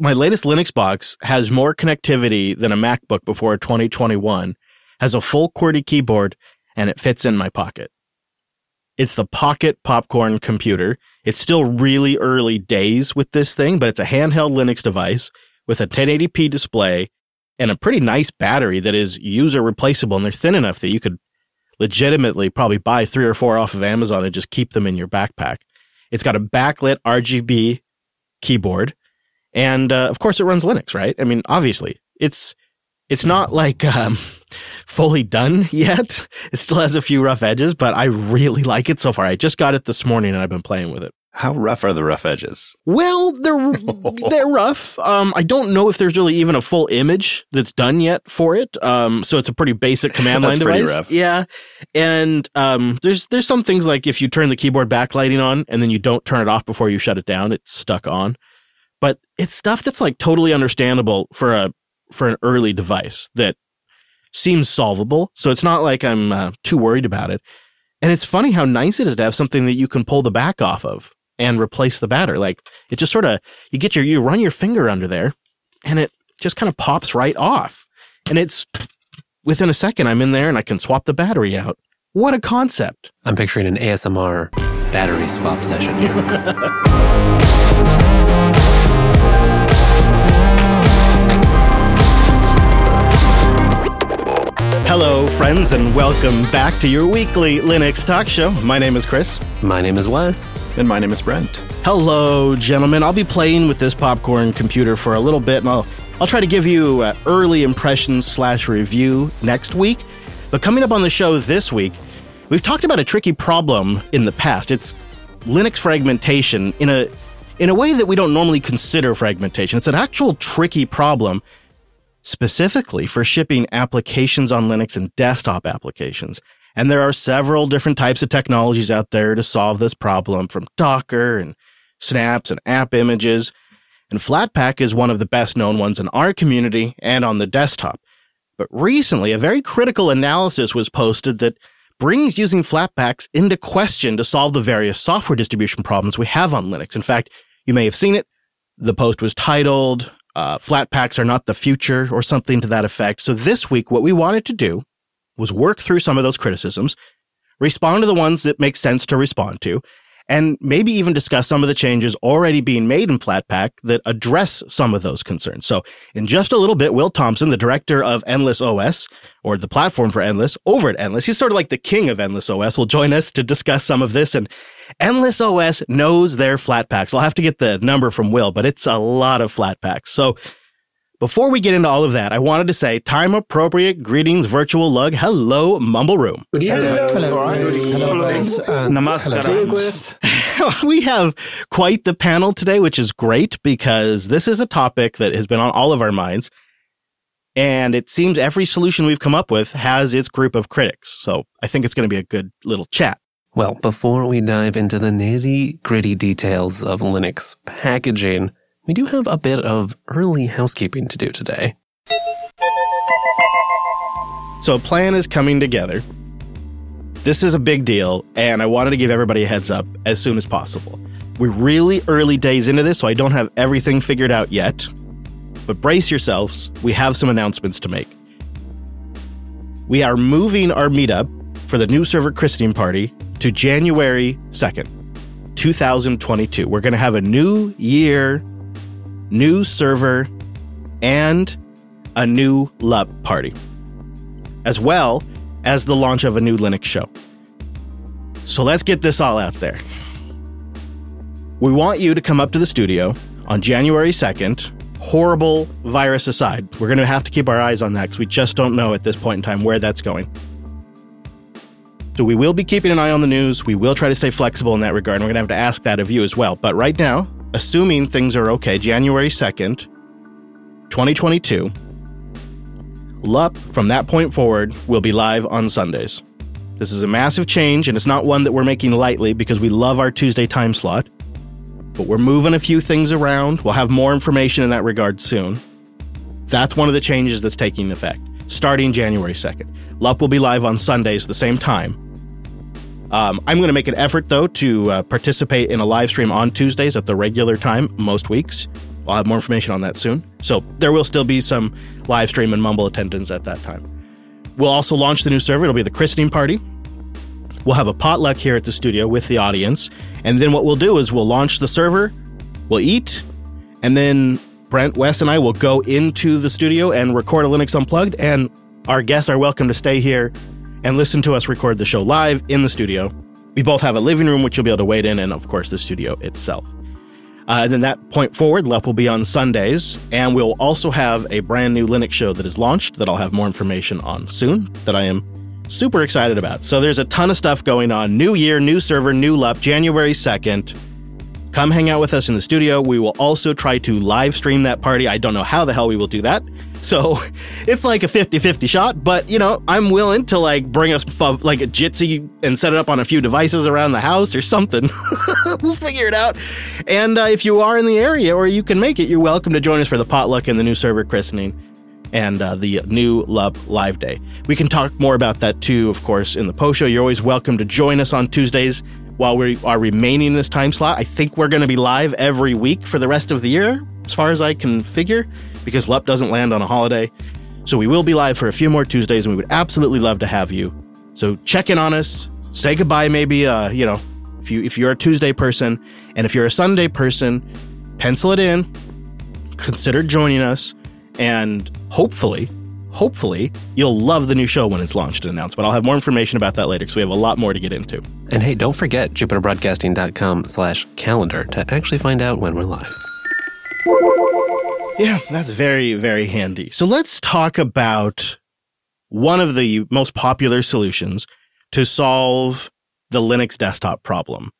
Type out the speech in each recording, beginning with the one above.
My latest Linux box has more connectivity than a MacBook before 2021, has a full QWERTY keyboard, and it fits in my pocket. It's the Pocket Popcorn computer. It's still really early days with this thing, but it's a handheld Linux device with a 1080p display and a pretty nice battery that is user replaceable and they're thin enough that you could legitimately probably buy three or four off of Amazon and just keep them in your backpack. It's got a backlit RGB keyboard. And uh, of course, it runs Linux, right? I mean, obviously, it's it's not like um, fully done yet. It still has a few rough edges, but I really like it so far. I just got it this morning and I've been playing with it. How rough are the rough edges? Well, they're they're rough. Um, I don't know if there's really even a full image that's done yet for it. Um, so it's a pretty basic command line device. Rough. Yeah, and um, there's there's some things like if you turn the keyboard backlighting on and then you don't turn it off before you shut it down, it's stuck on. It's stuff that's like totally understandable for a for an early device that seems solvable. So it's not like I'm uh, too worried about it. And it's funny how nice it is to have something that you can pull the back off of and replace the battery. Like it just sort of, you get your, you run your finger under there and it just kind of pops right off. And it's within a second, I'm in there and I can swap the battery out. What a concept. I'm picturing an ASMR battery swap session here. Hello, friends, and welcome back to your weekly Linux talk show. My name is Chris. My name is Wes. And my name is Brent. Hello, gentlemen. I'll be playing with this popcorn computer for a little bit, and I'll I'll try to give you uh, early impressions slash review next week. But coming up on the show this week, we've talked about a tricky problem in the past. It's Linux fragmentation in a in a way that we don't normally consider fragmentation. It's an actual tricky problem specifically for shipping applications on Linux and desktop applications. And there are several different types of technologies out there to solve this problem from Docker and snaps and app images. And Flatpak is one of the best known ones in our community and on the desktop. But recently, a very critical analysis was posted that brings using Flatpaks into question to solve the various software distribution problems we have on Linux. In fact, you may have seen it. The post was titled uh, Flatpaks are not the future or something to that effect. So this week, what we wanted to do was work through some of those criticisms, respond to the ones that make sense to respond to, and maybe even discuss some of the changes already being made in Flatpak that address some of those concerns. So in just a little bit, Will Thompson, the director of Endless OS, or the platform for Endless, over at Endless, he's sort of like the king of Endless OS, will join us to discuss some of this. And Endless OS knows their Flatpaks. I'll have to get the number from Will, but it's a lot of Flatpaks. So before we get into all of that, I wanted to say time appropriate greetings, virtual lug. Hello, Mumble Room. Good evening. Hello, hello, hello, Namaskar. we have quite the panel today, which is great because this is a topic that has been on all of our minds. And it seems every solution we've come up with has its group of critics. So I think it's going to be a good little chat. Well, before we dive into the nitty gritty details of Linux packaging, we do have a bit of early housekeeping to do today. So a plan is coming together. This is a big deal, and I wanted to give everybody a heads up as soon as possible. We're really early days into this, so I don't have everything figured out yet. But brace yourselves, we have some announcements to make. We are moving our meetup for the new server christening party to January 2nd, 2022. We're going to have a new year new server, and a new LUP party, as well as the launch of a new Linux show. So let's get this all out there. We want you to come up to the studio on January 2nd, horrible virus aside. We're going to have to keep our eyes on that because we just don't know at this point in time where that's going. So we will be keeping an eye on the news. We will try to stay flexible in that regard. And we're going to have to ask that of you as well. But right now, assuming things are okay, January 2nd, 2022, LUP from that point forward will be live on Sundays. This is a massive change, and it's not one that we're making lightly because we love our Tuesday time slot. But we're moving a few things around. We'll have more information in that regard soon. That's one of the changes that's taking effect, starting January 2nd. LUP will be live on Sundays the same time, um, I'm going to make an effort, though, to uh, participate in a live stream on Tuesdays at the regular time most weeks. I'll have more information on that soon. So there will still be some live stream and mumble attendance at that time. We'll also launch the new server. It'll be the christening party. We'll have a potluck here at the studio with the audience. And then what we'll do is we'll launch the server, we'll eat, and then Brent, Wes, and I will go into the studio and record a Linux Unplugged. And our guests are welcome to stay here and listen to us record the show live in the studio. We both have a living room, which you'll be able to wait in, and of course, the studio itself. Uh, and then that point forward, LUP will be on Sundays, and we'll also have a brand new Linux show that is launched that I'll have more information on soon that I am super excited about. So there's a ton of stuff going on. New year, new server, new LUP, January 2nd. Come hang out with us in the studio. We will also try to live stream that party. I don't know how the hell we will do that. So it's like a 50 50 shot, but you know, I'm willing to like bring us f- like a Jitsi and set it up on a few devices around the house or something. we'll figure it out. And uh, if you are in the area or you can make it, you're welcome to join us for the potluck and the new server christening and uh, the new LUP Live Day. We can talk more about that too, of course, in the post show. You're always welcome to join us on Tuesdays while we are remaining in this time slot. I think we're going to be live every week for the rest of the year, as far as I can figure, because LUP doesn't land on a holiday. So we will be live for a few more Tuesdays, and we would absolutely love to have you. So check in on us, say goodbye, maybe. Uh, you know, if you if you're a Tuesday person, and if you're a Sunday person, pencil it in, consider joining us, and hopefully hopefully you'll love the new show when it's launched and announced. But I'll have more information about that later because we have a lot more to get into. And hey, don't forget jupiterbroadcasting.com slash calendar to actually find out when we're live. Yeah, that's very, very handy. So let's talk about one of the most popular solutions to solve the Linux desktop problem.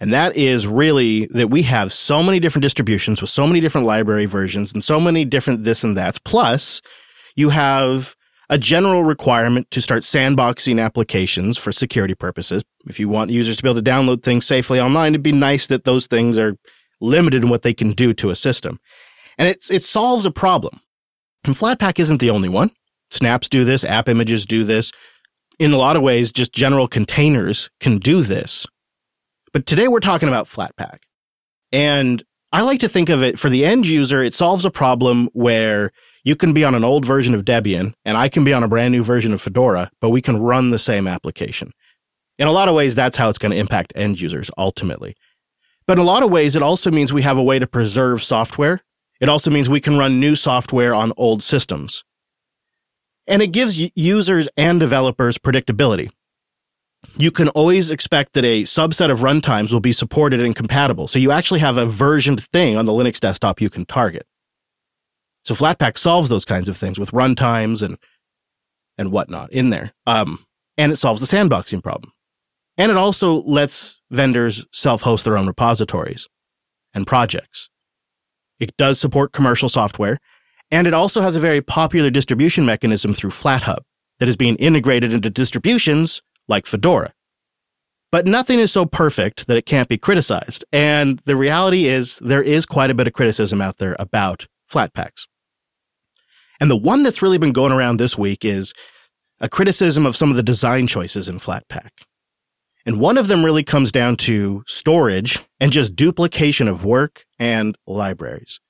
And that is really that we have so many different distributions with so many different library versions and so many different this and that's. Plus, you have a general requirement to start sandboxing applications for security purposes. If you want users to be able to download things safely online, it'd be nice that those things are limited in what they can do to a system. And it, it solves a problem. And Flatpak isn't the only one. Snaps do this, app images do this. In a lot of ways, just general containers can do this. But today we're talking about Flatpak. And I like to think of it for the end user, it solves a problem where you can be on an old version of Debian and I can be on a brand new version of Fedora, but we can run the same application. In a lot of ways, that's how it's going to impact end users ultimately. But in a lot of ways, it also means we have a way to preserve software. It also means we can run new software on old systems. And it gives users and developers predictability. You can always expect that a subset of runtimes will be supported and compatible. So you actually have a versioned thing on the Linux desktop you can target. So Flatpak solves those kinds of things with runtimes and and whatnot in there. Um, and it solves the sandboxing problem. And it also lets vendors self-host their own repositories and projects. It does support commercial software, and it also has a very popular distribution mechanism through FlatHub that is being integrated into distributions like Fedora. But nothing is so perfect that it can't be criticized. And the reality is there is quite a bit of criticism out there about Flatpaks. And the one that's really been going around this week is a criticism of some of the design choices in Flatpak. And one of them really comes down to storage and just duplication of work and libraries.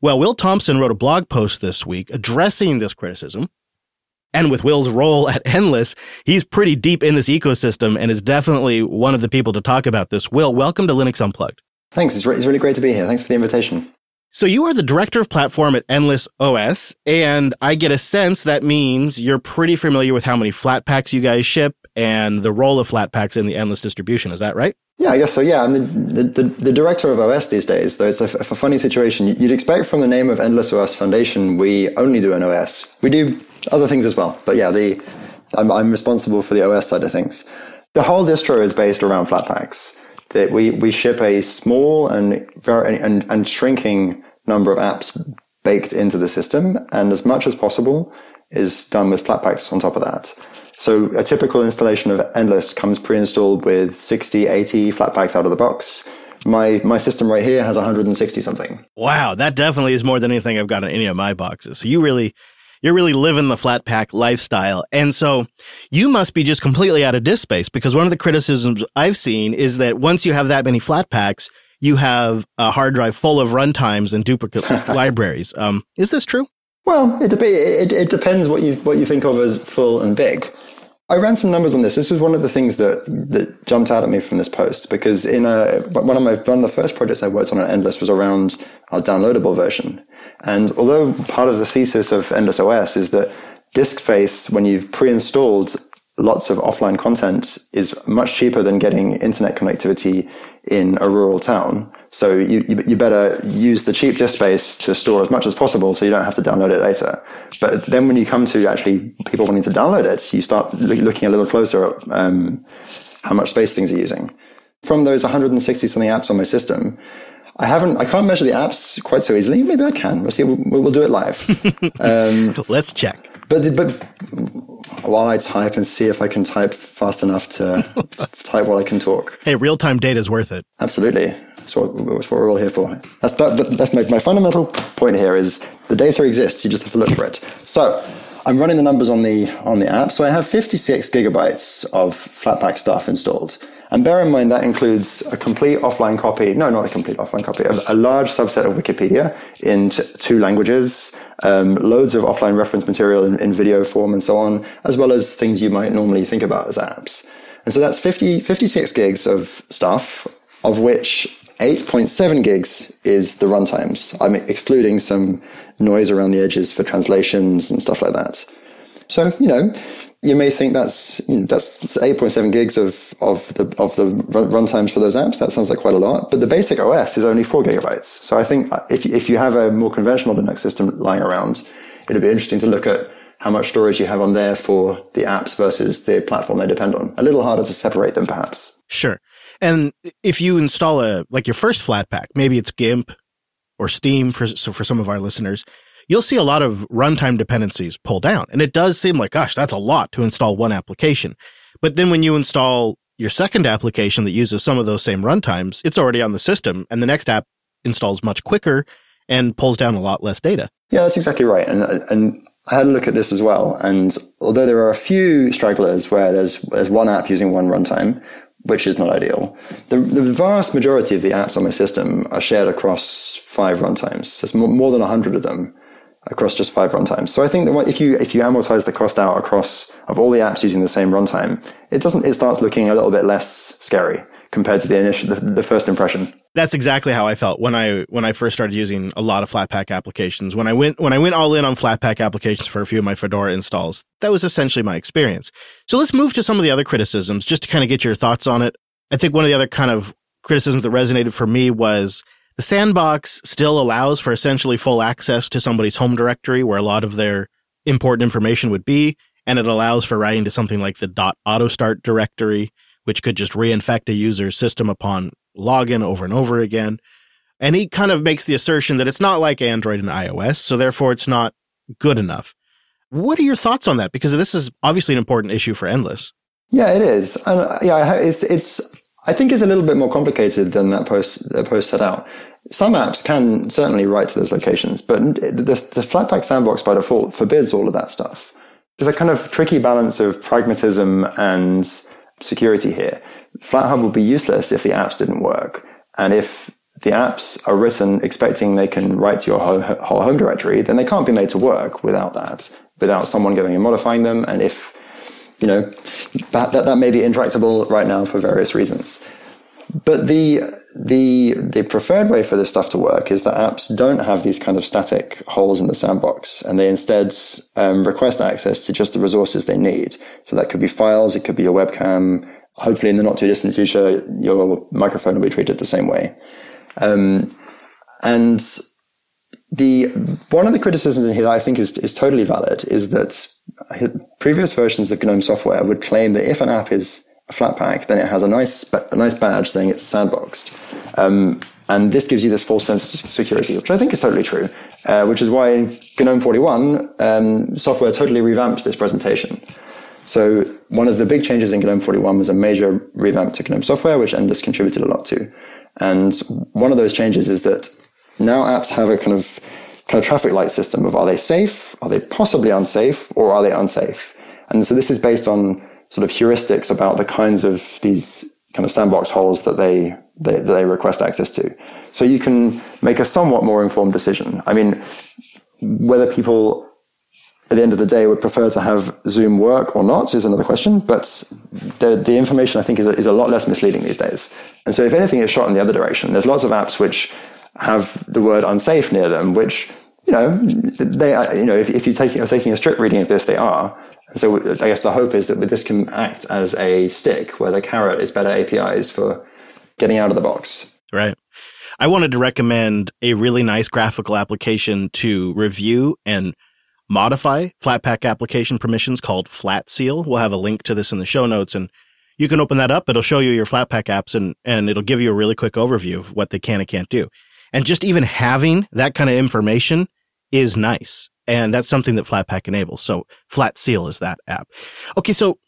Well, Will Thompson wrote a blog post this week addressing this criticism. And with Will's role at Endless, he's pretty deep in this ecosystem and is definitely one of the people to talk about this. Will, welcome to Linux Unplugged. Thanks. It's, re- it's really great to be here. Thanks for the invitation. So you are the director of platform at Endless OS, and I get a sense that means you're pretty familiar with how many Flatpaks you guys ship and the role of Flatpaks in the Endless distribution. Is that right? Yeah, I guess so. Yeah, I'm the, the, the director of OS these days, though it's a, a, funny situation. You'd expect from the name of Endless OS Foundation, we only do an OS. We do other things as well, but yeah, the I'm, I'm responsible for the OS side of things. The whole distro is based around Flatpaks. That we, we ship a small and very and, and shrinking number of apps baked into the system, and as much as possible is done with Flatpaks on top of that. So a typical installation of Endless comes pre-installed with 60, 80 Flatpaks out of the box. My my system right here has 160 something. Wow, that definitely is more than anything I've got in any of my boxes. So you really you're really living the Flatpak lifestyle. And so you must be just completely out of disk space because one of the criticisms I've seen is that once you have that many Flatpaks, you have a hard drive full of runtimes and duplicate libraries. Um, is this true? Well, it, it, it depends what you what you think of as full and big. I ran some numbers on this. This was one of the things that that jumped out at me from this post because in a one of my one of the first projects I worked on at Endless was around our downloadable version. And although part of the thesis of Endless OS is that disk space, when you've pre-installed lots of offline content, is much cheaper than getting internet connectivity in a rural town. So you, you, better use the cheap disk space to store as much as possible so you don't have to download it later. But then when you come to actually people wanting to download it, you start looking a little closer at um, how much space things are using. From those 160 something apps on my system, I haven't, I can't measure the apps quite so easily. Maybe I can. We'll see. We'll, we'll do it live. um, Let's check. But, but while I type and see if I can type fast enough to type while I can talk. Hey, real time data is worth it. Absolutely. That's what, that's what we're all here for. That's, that, that's my, my fundamental point here is the data exists. You just have to look for it. So I'm running the numbers on the, on the app. So I have 56 gigabytes of Flatpak stuff installed. And bear in mind that includes a complete offline copy. No, not a complete offline copy. A, large subset of Wikipedia in t- two languages, um, loads of offline reference material in, in, video form and so on, as well as things you might normally think about as apps. And so that's 50, 56 gigs of stuff, of which 8.7 gigs is the runtimes. I'm excluding some noise around the edges for translations and stuff like that. So, you know, you may think that's you know, that's 8.7 gigs of of the of the runtimes for those apps. That sounds like quite a lot, but the basic OS is only four gigabytes. So I think if if you have a more conventional Linux system lying around, it'd be interesting to look at how much storage you have on there for the apps versus the platform they depend on. A little harder to separate them, perhaps. Sure. And if you install a like your first Flatpak, maybe it's GIMP or Steam for so for some of our listeners, you'll see a lot of runtime dependencies pull down. And it does seem like, gosh, that's a lot to install one application. But then when you install your second application that uses some of those same runtimes, it's already on the system, and the next app installs much quicker and pulls down a lot less data. Yeah, that's exactly right. And and I had a look at this as well. And although there are a few stragglers where there's there's one app using one runtime, which is not ideal. The, the, vast majority of the apps on my system are shared across five runtimes. There's more than 100 of them across just five runtimes. So I think that if you if you amortize the cost out across of all the apps using the same runtime, it doesn't it starts looking a little bit less scary compared to the initial the, the, first impression. That's exactly how I felt when I when I first started using a lot of Flatpak applications. When I went when I went all in on Flatpak applications for a few of my Fedora installs, that was essentially my experience. So let's move to some of the other criticisms just to kind of get your thoughts on it. I think one of the other kind of criticisms that resonated for me was the sandbox still allows for essentially full access to somebody's home directory where a lot of their important information would be, and it allows for writing to something like the dot .autostart directory which could just reinfect a user's system upon login over and over again. And he kind of makes the assertion that it's not like Android and iOS, so therefore it's not good enough. What are your thoughts on that? Because this is obviously an important issue for Endless. Yeah, it is. And uh, yeah, it's, it's, I think it's a little bit more complicated than that post, that post set out. Some apps can certainly write to those locations, but the, the Flatpak sandbox by default forbids all of that stuff. There's a kind of tricky balance of pragmatism and security here. FlatHub would be useless if the apps didn't work. And if the apps are written expecting they can write to your whole home directory, then they can't be made to work without that, without someone going and modifying them. And if, you know, that, that, that may be intractable right now for various reasons. But the, the, the preferred way for this stuff to work is that apps don't have these kind of static holes in the sandbox and they instead um, request access to just the resources they need. So that could be files, it could be your webcam. Hopefully in the not too distant future, your microphone will be treated the same way. Um, and the, one of the criticisms here that I think is, is totally valid is that previous versions of GNOME software would claim that if an app is a Flatpak, then it has a nice a nice badge saying it's sandboxed. Um, and this gives you this false sense of security, which I think is totally true, uh, which is why GNOME 41 um, software totally revamps this presentation. So one of the big changes in GNOME 41 was a major revamp to GNOME software, which Endless contributed a lot to. And one of those changes is that now apps have a kind of kind of traffic light system of are they safe, are they possibly unsafe, or are they unsafe? And so this is based on sort of heuristics about the kinds of these kind of sandbox holes that they they, they request access to. So you can make a somewhat more informed decision. I mean, whether people at the end of the day would prefer to have Zoom work or not is another question, but the, the information I think is a, is a lot less misleading these days. And so if anything is shot in the other direction, there's lots of apps which have the word unsafe near them, which, you know, they are, you know, if, if you you're taking a strict reading of this, they are. And so I guess the hope is that this can act as a stick where the carrot is better APIs for getting out of the box. Right. I wanted to recommend a really nice graphical application to review and modify Flatpak application permissions called Flatseal. We'll have a link to this in the show notes and you can open that up. It'll show you your Flatpak apps and, and it'll give you a really quick overview of what they can and can't do. And just even having that kind of information is nice. And that's something that Flatpak enables. So Flatseal is that app. Okay. So,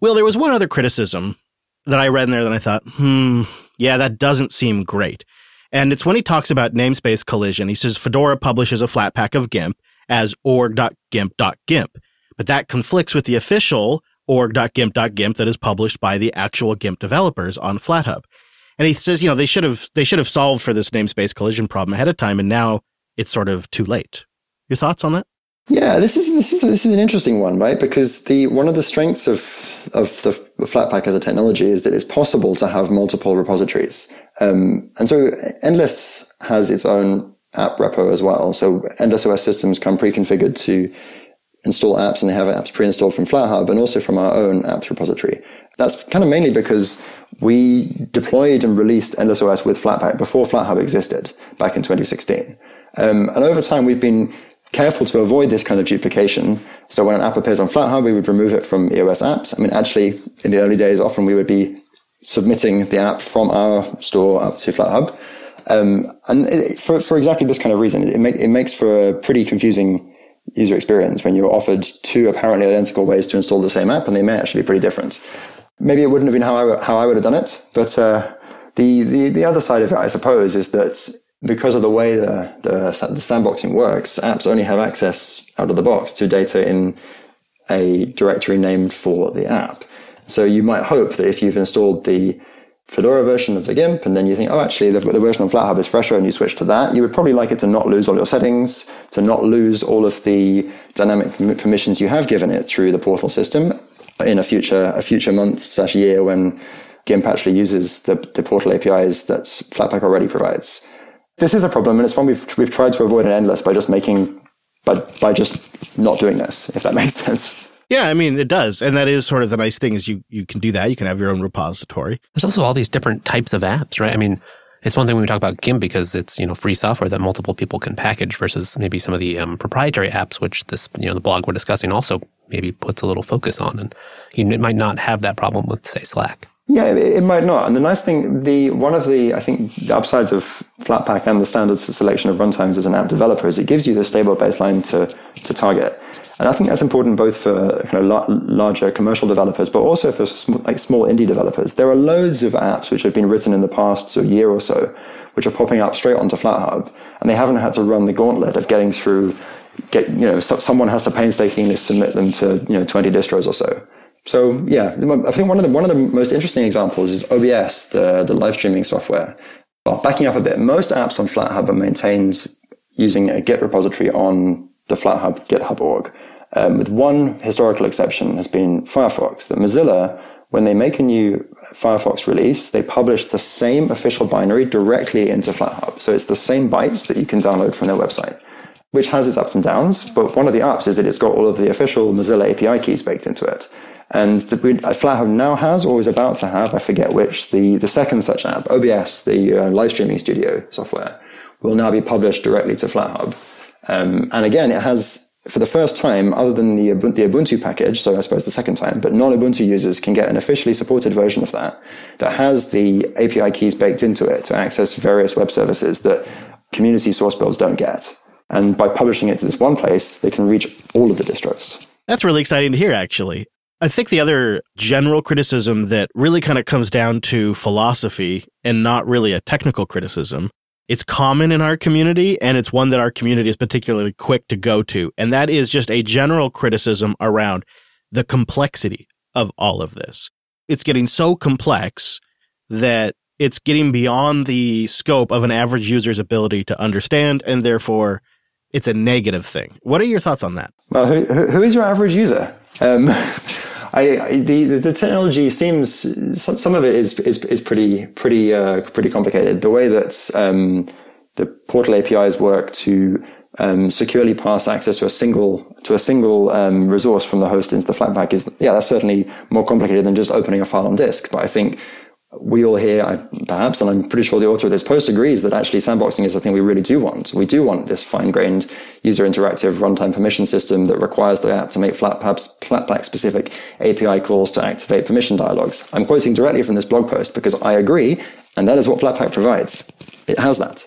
Will, there was one other criticism that I read in there that I thought, hmm, yeah, that doesn't seem great. And it's when he talks about namespace collision. He says Fedora publishes a Flatpak of GIMP as org.gimp.gimp, but that conflicts with the official org.gimp.gimp that is published by the actual GIMP developers on FlatHub. And he says, you know, they should have they should have solved for this namespace collision problem ahead of time, and now it's sort of too late. Your thoughts on that? Yeah, this is this is this is an interesting one, right? Because the one of the strengths of of the Flatpak as a technology is that it's possible to have multiple repositories, um, and so Endless has its own app repo as well. So Endless OS systems come pre-configured to install apps, and they have apps pre-installed from FlatHub and also from our own apps repository. That's kind of mainly because we deployed and released Endless OS with Flatpak before FlatHub existed back in 2016. Um, and over time, we've been careful to avoid this kind of duplication. So when an app appears on FlatHub, we would remove it from EOS apps. I mean, actually, in the early days, often we would be submitting the app from our store up to FlatHub. Um, and it, for, for exactly this kind of reason, it, make, it makes for a pretty confusing user experience when you're offered two apparently identical ways to install the same app, and they may actually be pretty different. Maybe it wouldn't have been how I, how I would have done it, but uh, the, the, the other side of it, I suppose, is that because of the way the, the, the sandboxing works, apps only have access out of the box to data in a directory named for the app. So you might hope that if you've installed the Fedora version of the GIMP, and then you think, oh, actually, the, the version on FlatHub is fresher, and you switch to that, you would probably like it to not lose all your settings, to not lose all of the dynamic permissions you have given it through the portal system in a future a future month slash year when GIMP actually uses the, the portal APIs that Flatpak already provides. This is a problem, and it's one we've we've tried to avoid an endless by just making by by just not doing this, if that makes sense. Yeah, I mean it does, and that is sort of the nice thing is you you can do that. You can have your own repository. There's also all these different types of apps, right? I mean, it's one thing when we talk about GIMP because it's you know free software that multiple people can package versus maybe some of the um, proprietary apps, which this you know the blog we're discussing also maybe puts a little focus on, and you know, it might not have that problem with say Slack. Yeah, it, it, might not. And the nice thing, the one of the I think the upsides of Flatpak and the standard selection of runtimes as an app developer is it gives you the stable baseline to to target. And I think that's important both for know, la- larger commercial developers, but also for sm- like small indie developers. There are loads of apps which have been written in the past year or so, which are popping up straight onto FlatHub, and they haven't had to run the gauntlet of getting through. Get you know, so someone has to painstakingly submit them to you know twenty distros or so. So yeah, I think one of the one of the most interesting examples is OBS, the the live streaming software. Well, backing up a bit, most apps on FlatHub are maintained using a Git repository on the FlatHub GitHub org. Um, with one historical exception has been Firefox. That Mozilla, when they make a new Firefox release, they publish the same official binary directly into FlatHub. So it's the same bytes that you can download from their website, which has its ups and downs. But one of the ups is that it's got all of the official Mozilla API keys baked into it. And the, FlatHub now has, or is about to have, I forget which, the, the second such app, OBS, the uh, live streaming studio software, will now be published directly to FlatHub. Um, and again, it has for the first time, other than the, the Ubuntu package, so I suppose the second time, but non-Ubuntu users can get an officially supported version of that that has the API keys baked into it to access various web services that community source builds don't get. And by publishing it to this one place, they can reach all of the distros. That's really exciting to hear, actually. I think the other general criticism that really kind of comes down to philosophy and not really a technical criticism it's common in our community and it's one that our community is particularly quick to go to. And that is just a general criticism around the complexity of all of this. It's getting so complex that it's getting beyond the scope of an average user's ability to understand, and therefore it's a negative thing. What are your thoughts on that? Well, who, who is your average user? Um, I, the the technology seems some, some of it is is, is pretty pretty uh, pretty complicated. The way that um, the portal APIs work to um, securely pass access to a single to a single um, resource from the host into the Flatpak is yeah that's certainly more complicated than just opening a file on disk. But I think we all here, perhaps, and I'm pretty sure the author of this post agrees that actually sandboxing is the thing we really do want. We do want this fine-grained user interactive runtime permission system that requires the app to make Flatpak specific API calls to activate permission dialogues. I'm quoting directly from this blog post because I agree, and that is what Flatpak provides. It has that.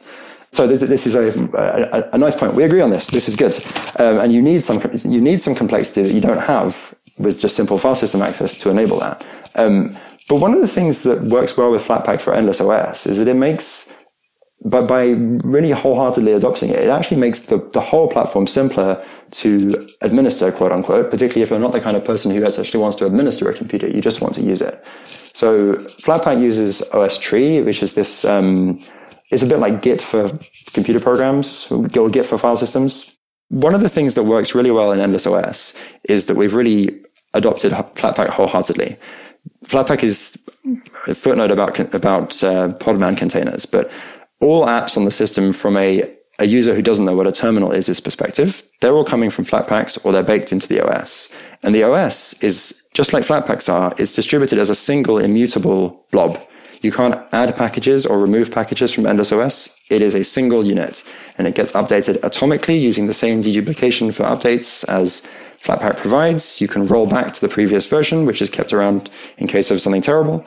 So this, this is a, a, a, nice point. We agree on this. This is good, um, and you need some you need some complexity that you don't have with just simple file system access to enable that. Um, but one of the things that works well with Flatpak for Endless OS is that it makes, but by really wholeheartedly adopting it, it actually makes the, the whole platform simpler to administer, quote unquote, particularly if you're not the kind of person who actually wants to administer a computer, you just want to use it. So Flatpak uses OSTree, which is this, um, it's a bit like Git for computer programs, or Git for file systems. One of the things that works really well in Endless OS is that we've really adopted Flatpak wholeheartedly. Flatpak is a footnote about about uh, Podman containers, but all apps on the system from a, a user who doesn't know what a terminal is is perspective, they're all coming from Flatpaks or they're baked into the OS. And the OS is just like Flatpaks are, it's distributed as a single immutable blob. You can't add packages or remove packages from Endless OS. It is a single unit and it gets updated atomically using the same deduplication for updates as Flatpak provides. You can roll back to the previous version, which is kept around in case of something terrible.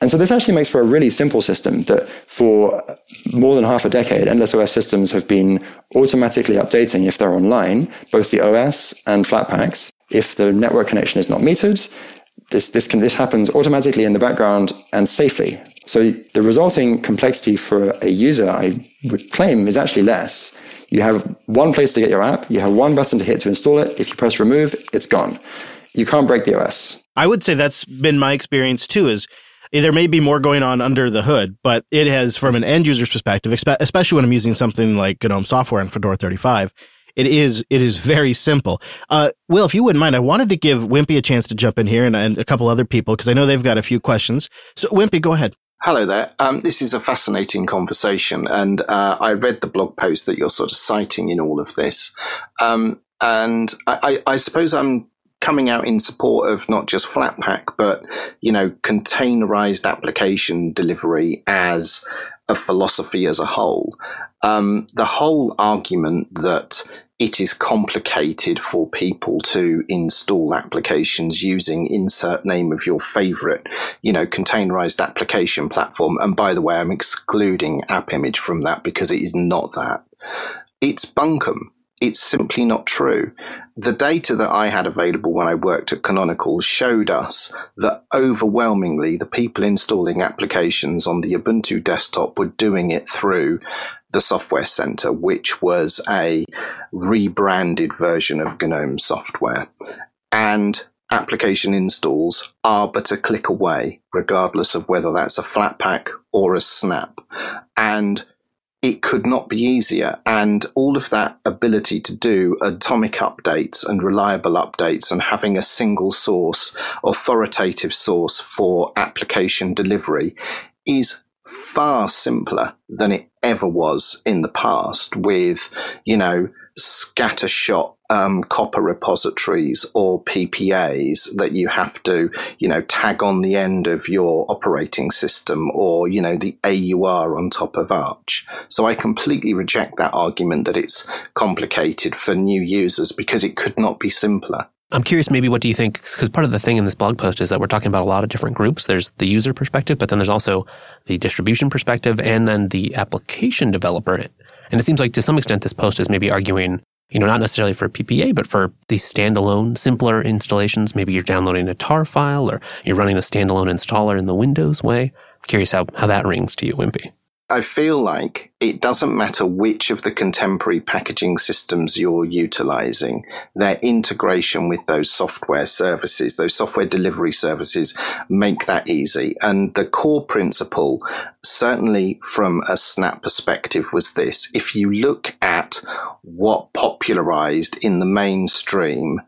And so this actually makes for a really simple system that for more than half a decade, Endless OS systems have been automatically updating if they're online, both the OS and Flatpaks. If the network connection is not metered, this, this can, this happens automatically in the background and safely. So the resulting complexity for a user, I would claim, is actually less. You have one place to get your app. You have one button to hit to install it. If you press remove, it's gone. You can't break the OS. I would say that's been my experience too. Is there may be more going on under the hood, but it has, from an end user's perspective, especially when I'm using something like GNOME software and Fedora 35, it is it is very simple. Uh, Will, if you wouldn't mind, I wanted to give Wimpy a chance to jump in here and, and a couple other people because I know they've got a few questions. So, Wimpy, go ahead. Hello there. Um, this is a fascinating conversation, and uh, I read the blog post that you're sort of citing in all of this. Um, and I, I, I, suppose I'm coming out in support of not just Flatpak, but you know, containerized application delivery as a philosophy as a whole. Um, the whole argument that it is complicated for people to install applications using insert name of your favorite, you know, containerized application platform. And by the way, I'm excluding AppImage from that because it is not that. It's bunkum. It's simply not true. The data that I had available when I worked at Canonical showed us that overwhelmingly the people installing applications on the Ubuntu desktop were doing it through the Software Center, which was a rebranded version of GNOME software. And application installs are but a click away, regardless of whether that's a Flatpak or a Snap. And it could not be easier. And all of that ability to do atomic updates and reliable updates and having a single source, authoritative source for application delivery is far simpler than it ever was in the past with, you know, scattershot um, COPR repositories or PPAs that you have to, you know, tag on the end of your operating system or, you know, the AUR on top of Arch. So I completely reject that argument that it's complicated for new users because it could not be simpler. I'm curious, maybe what do you think? Because part of the thing in this blog post is that we're talking about a lot of different groups. There's the user perspective, but then there's also the distribution perspective and then the application developer. And it seems like to some extent this post is maybe arguing, you know, not necessarily for PPA, but for these standalone, simpler installations. Maybe you're downloading a tar file or you're running a standalone installer in the Windows way. I'm curious how, how that rings to you, Wimpy. I feel like it doesn't matter which of the contemporary packaging systems you're utilizing, their integration with those software services, those software delivery services make that easy. And the core principle, certainly from a Snap perspective, was this. If you look at what popularized in the mainstream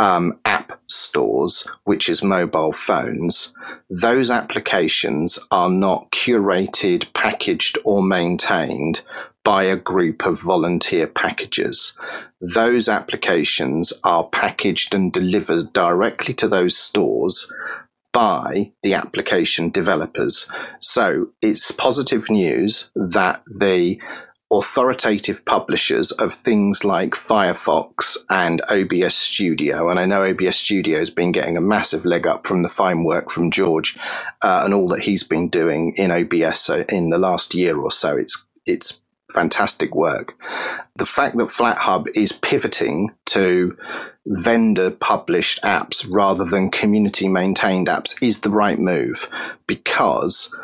um, app stores, which is mobile phones, those applications are not curated, packaged, or maintained by a group of volunteer packagers. Those applications are packaged and delivered directly to those stores by the application developers. So it's positive news that the authoritative publishers of things like Firefox and OBS Studio. And I know OBS Studio has been getting a massive leg up from the fine work from George uh, and all that he's been doing in OBS in the last year or so. It's it's fantastic work. The fact that FlatHub is pivoting to vendor published apps rather than community maintained apps is the right move because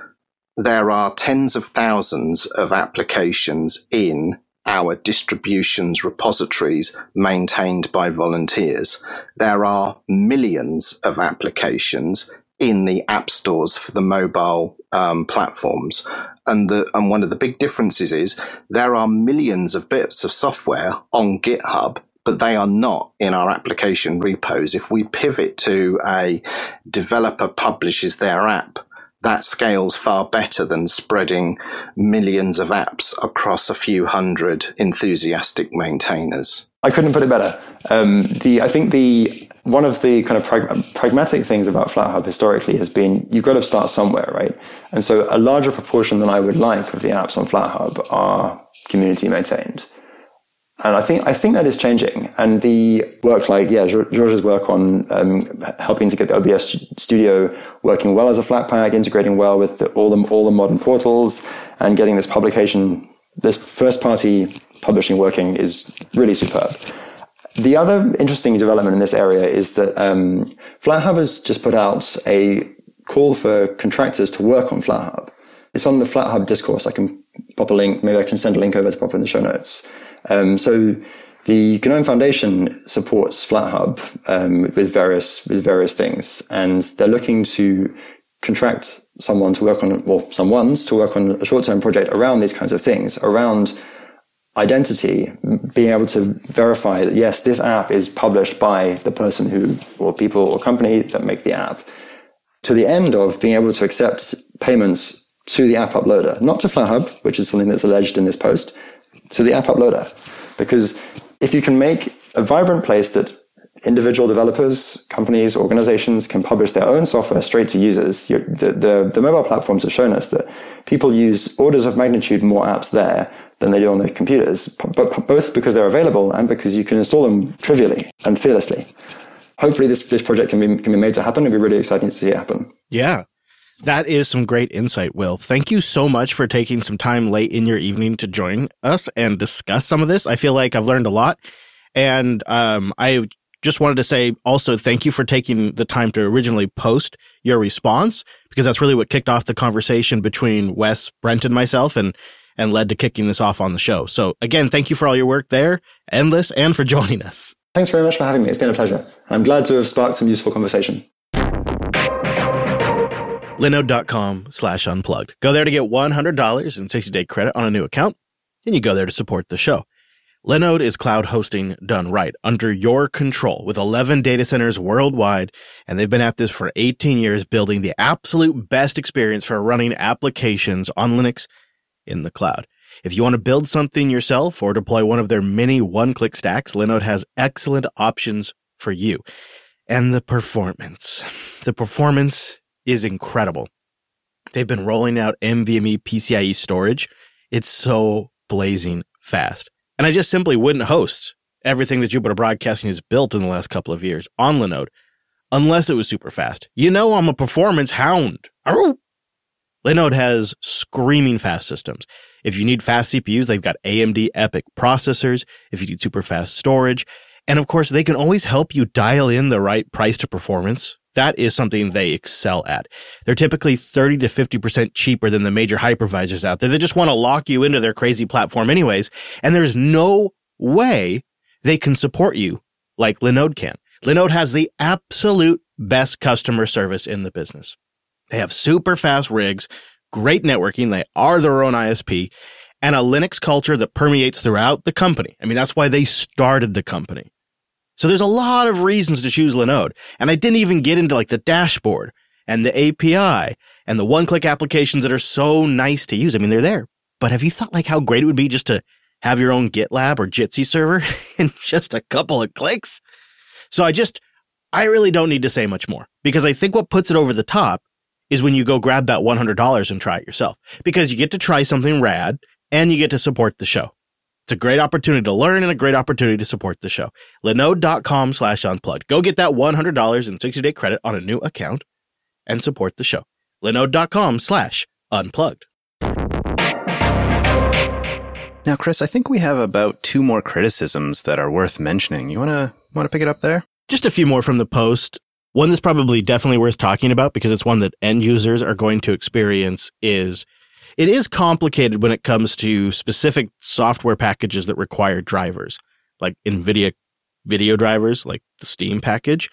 there are tens of thousands of applications in our distributions repositories maintained by volunteers. There are millions of applications in the app stores for the mobile um, platforms. And, the, and one of the big differences is there are millions of bits of software on GitHub but they are not in our application repos. If we pivot to a developer publishes their app that scales far better than spreading millions of apps across a few hundred enthusiastic maintainers. I couldn't put it better. Um, the I think the one of the kind of prag- pragmatic things about FlatHub historically has been you've got to start somewhere, right? And so a larger proportion than I would like of the apps on FlatHub are community maintained. And I think I think that is changing. And the work, like yeah, George's work on um, helping to get the OBS studio working well as a Flatpak, integrating well with the, all the all the modern portals, and getting this publication, this first party publishing working is really superb. The other interesting development in this area is that um, FlatHub has just put out a call for contractors to work on FlatHub. It's on the FlatHub discourse. I can pop a link. Maybe I can send a link over to pop in the show notes. Um, so the GNOME Foundation supports FlatHub um, with various with various things, and they're looking to contract someone to work on, well, someone's to work on a short-term project around these kinds of things, around identity, being able to verify that yes, this app is published by the person who, or people or company that make the app, to the end of being able to accept payments to the app uploader, not to FlatHub, which is something that's alleged in this post, to the app uploader. Because if you can make a vibrant place that individual developers, companies, organizations can publish their own software straight to users, the, the, the mobile platforms have shown us that people use orders of magnitude more apps there than they do on their computers, but both because they're available and because you can install them trivially and fearlessly. Hopefully, this, this project can be, can be made to happen. It'd be really exciting to see it happen. Yeah. That is some great insight, Will. Thank you so much for taking some time late in your evening to join us and discuss some of this. I feel like I've learned a lot. And um, I just wanted to say also thank you for taking the time to originally post your response because that's really what kicked off the conversation between Wes, Brent, and myself and and led to kicking this off on the show. So again, thank you for all your work there, Endless, and for joining us. Thanks very much for having me. It's been a pleasure. I'm glad to have sparked some useful conversation linode.com slash unplugged. Go there to get $100 in 60 day credit on a new account, and you go there to support the show. Linode is cloud hosting done right, under your control, with 11 data centers worldwide, and they've been at this for 18 years, building the absolute best experience for running applications on Linux in the cloud. If you want to build something yourself or deploy one of their many one-click stacks, Linode has excellent options for you. And the performance. The performance is incredible. They've been rolling out NVMe PCIe storage. It's so blazing fast. And I just simply wouldn't host everything that Jupiter Broadcasting has built in the last couple of years on Linode unless it was super fast. You know, I'm a performance hound. Arr! Linode has screaming fast systems. If you need fast CPUs, they've got AMD EPYC processors. If you need super fast storage, and of course, they can always help you dial in the right price to performance That is something they excel at. They're typically 30 to 50% cheaper than the major hypervisors out there. They just want to lock you into their crazy platform anyways. And there's no way they can support you like Linode can. Linode has the absolute best customer service in the business. They have super fast rigs, great networking. They are their own ISP and a Linux culture that permeates throughout the company. I mean, that's why they started the company. So there's a lot of reasons to choose Linode. And I didn't even get into like the dashboard and the API and the one click applications that are so nice to use. I mean, they're there. But have you thought like how great it would be just to have your own GitLab or Jitsi server in just a couple of clicks? So I just, I really don't need to say much more because I think what puts it over the top is when you go grab that $100 and try it yourself because you get to try something rad and you get to support the show. It's a great opportunity to learn and a great opportunity to support the show. Linode.com slash unplugged. Go get that $100 and 60 day credit on a new account and support the show. Linode.com slash unplugged. Now, Chris, I think we have about two more criticisms that are worth mentioning. You want to want to pick it up there? Just a few more from the post. One that's probably definitely worth talking about because it's one that end users are going to experience is it is complicated when it comes to specific software packages that require drivers, like NVIDIA video drivers, like the Steam package,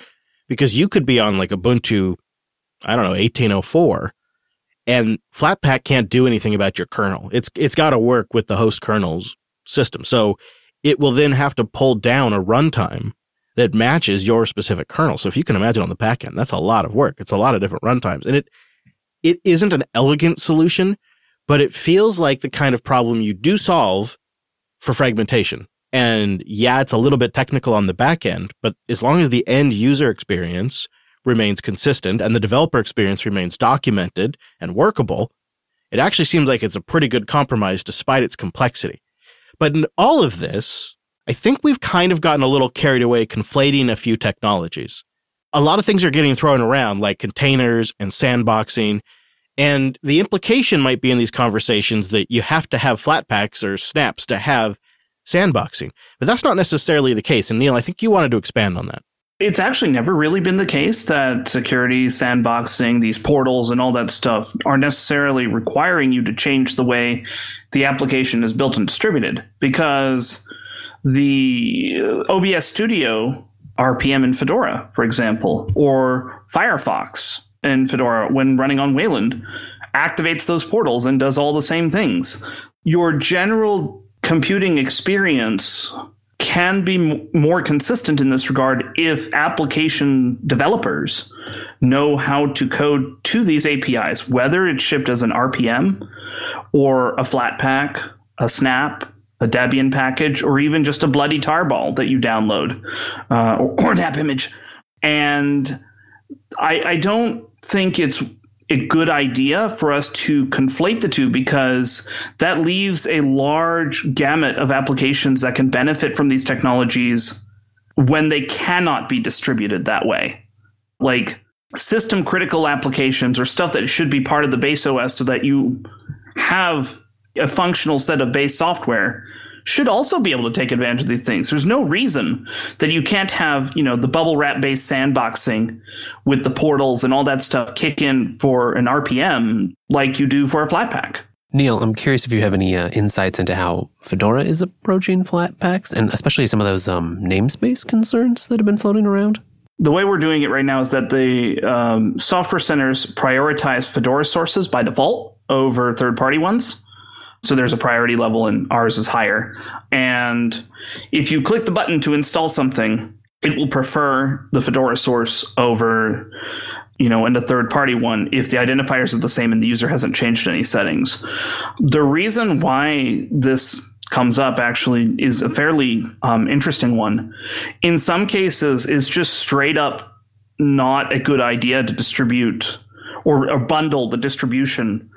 because you could be on like Ubuntu, I don't know, 1804, and Flatpak can't do anything about your kernel. It's, it's got to work with the host kernel's system. So it will then have to pull down a runtime that matches your specific kernel. So if you can imagine on the back end, that's a lot of work. It's a lot of different runtimes and it, it isn't an elegant solution but it feels like the kind of problem you do solve for fragmentation. And yeah, it's a little bit technical on the back end, but as long as the end user experience remains consistent and the developer experience remains documented and workable, it actually seems like it's a pretty good compromise despite its complexity. But in all of this, I think we've kind of gotten a little carried away conflating a few technologies. A lot of things are getting thrown around like containers and sandboxing and the implication might be in these conversations that you have to have flat packs or snaps to have sandboxing. But that's not necessarily the case. And Neil, I think you wanted to expand on that. It's actually never really been the case that security, sandboxing, these portals, and all that stuff are necessarily requiring you to change the way the application is built and distributed. Because the OBS Studio RPM in Fedora, for example, or Firefox in Fedora when running on Wayland activates those portals and does all the same things. Your general computing experience can be m- more consistent in this regard if application developers know how to code to these APIs, whether it's shipped as an RPM or a Flatpak, a Snap, a Debian package, or even just a bloody tarball that you download uh, or, or an app image. And I, I don't think it's a good idea for us to conflate the two because that leaves a large gamut of applications that can benefit from these technologies when they cannot be distributed that way. Like system critical applications or stuff that should be part of the base OS so that you have a functional set of base software should also be able to take advantage of these things. There's no reason that you can't have, you know, the bubble wrap based sandboxing with the portals and all that stuff kick in for an RPM like you do for a Flatpak. Neil, I'm curious if you have any uh, insights into how Fedora is approaching Flatpaks and especially some of those um, namespace concerns that have been floating around. The way we're doing it right now is that the um, software centers prioritize Fedora sources by default over third party ones. So there's a priority level, and ours is higher. And if you click the button to install something, it will prefer the Fedora source over, you know, and a third party one if the identifiers are the same and the user hasn't changed any settings. The reason why this comes up actually is a fairly um, interesting one. In some cases, it's just straight up not a good idea to distribute or, or bundle the distribution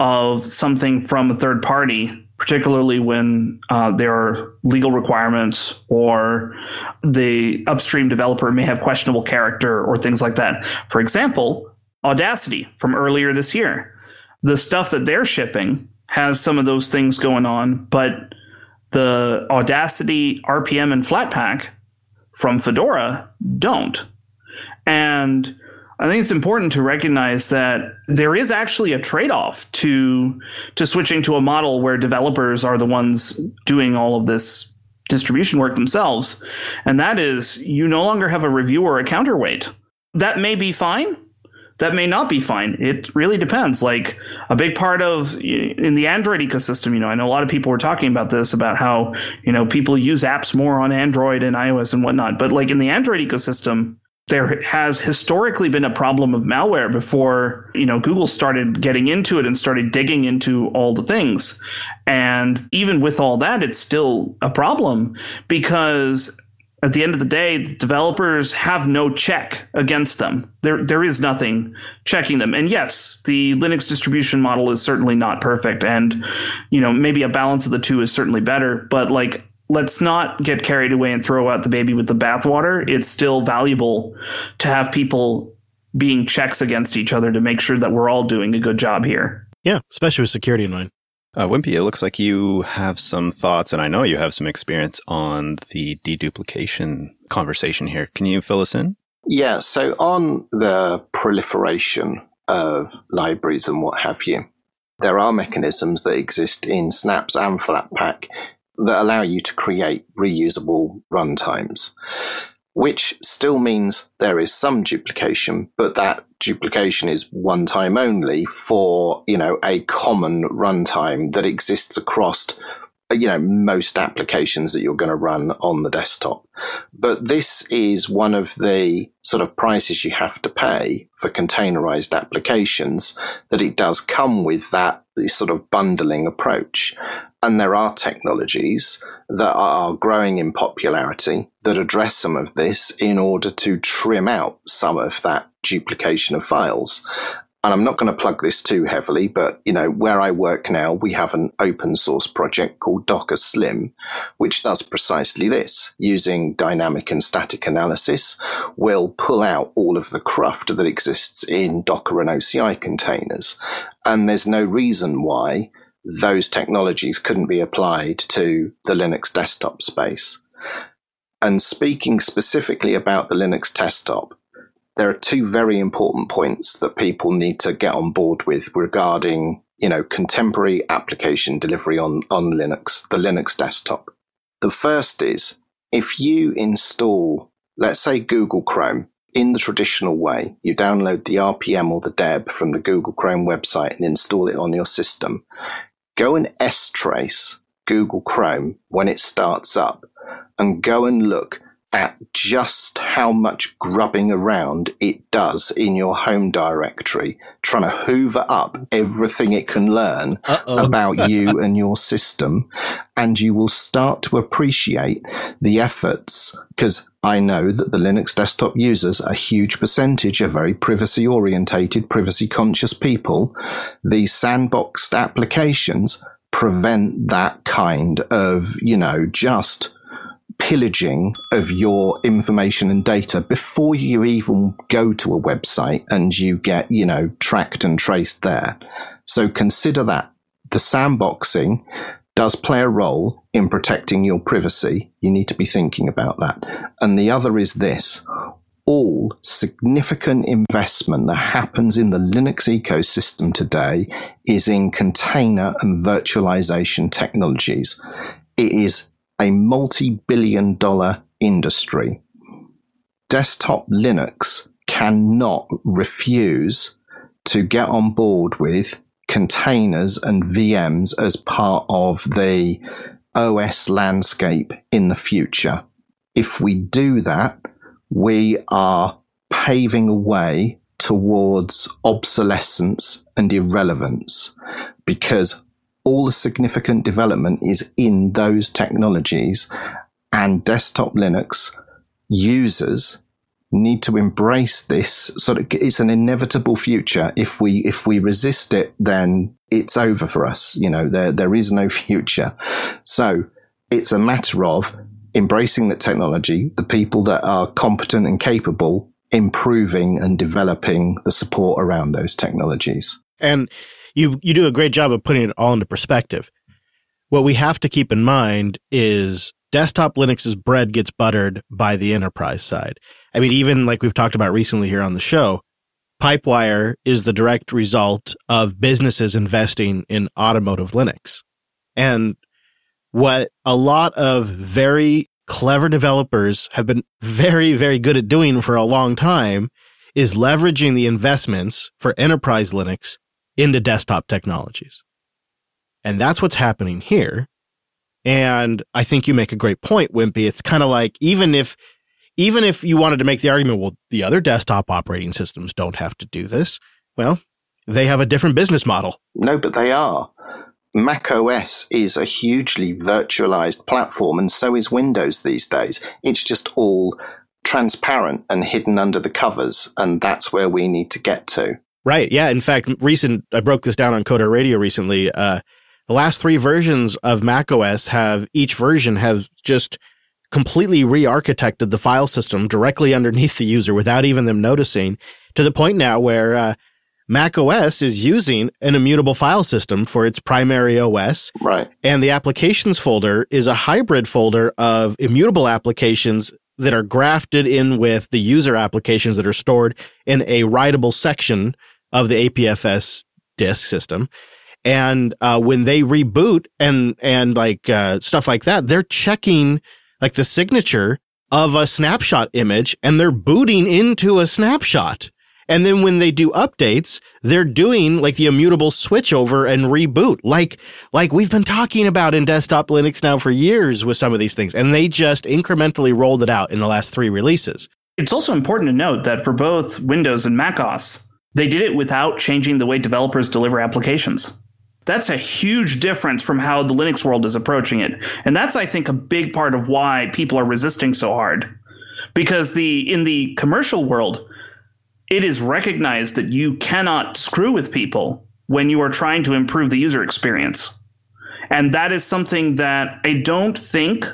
of something from a third party, particularly when uh, there are legal requirements or the upstream developer may have questionable character or things like that. For example, Audacity from earlier this year. The stuff that they're shipping has some of those things going on, but the Audacity RPM and Flatpak from Fedora don't. And I think it's important to recognize that there is actually a trade-off to to switching to a model where developers are the ones doing all of this distribution work themselves. And that is you no longer have a reviewer a counterweight. That may be fine. That may not be fine. It really depends. Like a big part of in the Android ecosystem, you know, I know a lot of people were talking about this about how, you know, people use apps more on Android and iOS and whatnot. But like in the Android ecosystem, there has historically been a problem of malware before you know google started getting into it and started digging into all the things. And even with all that it's still a problem because at the end of the day the developers have no check against them. There there is nothing checking them. And yes the linux distribution model is certainly not perfect. And you know maybe a balance of the two is certainly better. But like let's not get carried away and throw out the baby with the bathwater. It's still valuable to have people being checks against each other to make sure that we're all doing a good job here. Yeah, especially with security in mind. Uh, Wimpy, it looks like you have some thoughts, and I know you have some experience on the deduplication conversation here. Can you fill us in? Yeah, so on the proliferation of libraries and what have you, there are mechanisms that exist in Snaps and Flatpak that allow you to create reusable runtimes, which still means there is some duplication, but that duplication is one time only for, you know, a common runtime that exists across you know most applications that you're going to run on the desktop. But this is one of the sort of prices you have to pay for containerized applications that it does come with that sort of bundling approach and there are technologies that are growing in popularity that address some of this in order to trim out some of that duplication of files. And I'm not going to plug this too heavily, but you know, where I work now, we have an open source project called Docker Slim, which does precisely this. Using dynamic and static analysis, will pull out all of the cruft that exists in Docker and OCI containers. And there's no reason why those technologies couldn't be applied to the Linux desktop space. And speaking specifically about the Linux desktop, there are two very important points that people need to get on board with regarding, you know, contemporary application delivery on, on Linux, the Linux desktop. The first is if you install, let's say Google Chrome in the traditional way, you download the RPM or the deb from the Google Chrome website and install it on your system go and strace Google Chrome when it starts up and go and look at just how much grubbing around it does in your home directory, trying to hoover up everything it can learn Uh-oh. about you and your system. And you will start to appreciate the efforts because I know that the Linux desktop users, a huge percentage are very privacy orientated, privacy conscious people. These sandboxed applications prevent that kind of, you know, just pillaging of your information and data before you even go to a website and you get, you know, tracked and traced there. So consider that. The sandboxing does play a role in protecting your privacy. You need to be thinking about that. And the other is this. All significant investment that happens in the Linux ecosystem today is in container and virtualization technologies. It is a multi billion dollar industry. Desktop Linux cannot refuse to get on board with containers and VMs as part of the OS landscape in the future. If we do that, we are paving a way towards obsolescence and irrelevance because all the significant development is in those technologies and desktop Linux users need to embrace this sort of it's an inevitable future. If we if we resist it then it's over for us you know there there is no future. So it's a matter of embracing the technology the people that are competent and capable improving and developing the support around those technologies. And you you do a great job of putting it all into perspective. What we have to keep in mind is desktop Linux's bread gets buttered by the enterprise side. I mean, even like we've talked about recently here on the show, Pipewire is the direct result of businesses investing in automotive Linux. And what a lot of very clever developers have been very, very good at doing for a long time is leveraging the investments for enterprise Linux into desktop technologies. And that's what's happening here. And I think you make a great point, Wimpy. It's kind of like even if even if you wanted to make the argument, well, the other desktop operating systems don't have to do this. Well, they have a different business model. No, but they are. Mac OS is a hugely virtualized platform, and so is Windows these days. It's just all transparent and hidden under the covers, and that's where we need to get to. Right. Yeah. In fact, recent I broke this down on Coder Radio recently. Uh, the last three versions of macOS have each version have just completely re-architected the file system directly underneath the user without even them noticing to the point now where uh, Mac OS is using an immutable file system for its primary OS. Right. And the applications folder is a hybrid folder of immutable applications that are grafted in with the user applications that are stored in a writable section of the APFS disk system. And uh, when they reboot and and like uh, stuff like that, they're checking like the signature of a snapshot image and they're booting into a snapshot. And then when they do updates, they're doing like the immutable switchover and reboot, like, like we've been talking about in desktop Linux now for years with some of these things. And they just incrementally rolled it out in the last three releases. It's also important to note that for both Windows and macOS, they did it without changing the way developers deliver applications. That's a huge difference from how the Linux world is approaching it. And that's, I think, a big part of why people are resisting so hard. Because the in the commercial world, it is recognized that you cannot screw with people when you are trying to improve the user experience. And that is something that I don't think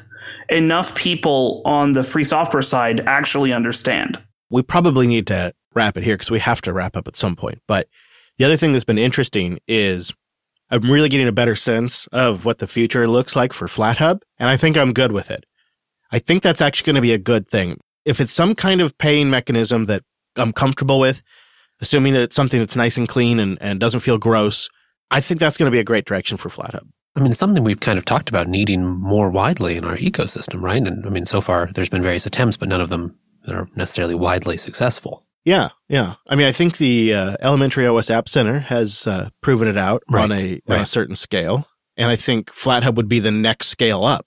enough people on the free software side actually understand. We probably need to wrap it here because we have to wrap up at some point. But the other thing that's been interesting is I'm really getting a better sense of what the future looks like for FlatHub, and I think I'm good with it. I think that's actually going to be a good thing. If it's some kind of paying mechanism that I'm comfortable with, assuming that it's something that's nice and clean and, and doesn't feel gross, I think that's going to be a great direction for FlatHub. I mean, something we've kind of talked about needing more widely in our ecosystem, right? And I mean, so far there's been various attempts, but none of them that are necessarily widely successful. Yeah, yeah. I mean, I think the uh, Elementary OS App Center has uh, proven it out right. on a right. on a certain scale, and I think FlatHub would be the next scale up.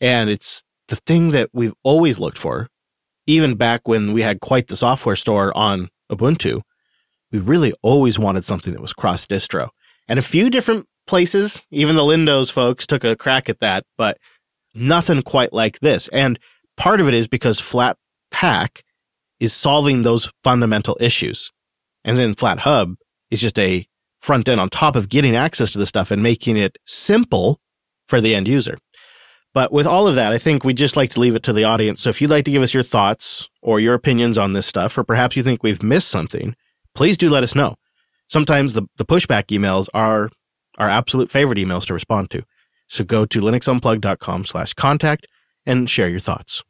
And it's the thing that we've always looked for, even back when we had quite the software store on Ubuntu. We really always wanted something that was cross distro, and a few different places, even the Lindows folks took a crack at that, but nothing quite like this. And part of it is because Flatpak is solving those fundamental issues. And then FlatHub is just a front end on top of getting access to the stuff and making it simple for the end user. But with all of that, I think we'd just like to leave it to the audience. So if you'd like to give us your thoughts or your opinions on this stuff, or perhaps you think we've missed something, please do let us know. Sometimes the, the pushback emails are our absolute favorite emails to respond to. So go to linuxunplug.com slash contact and share your thoughts.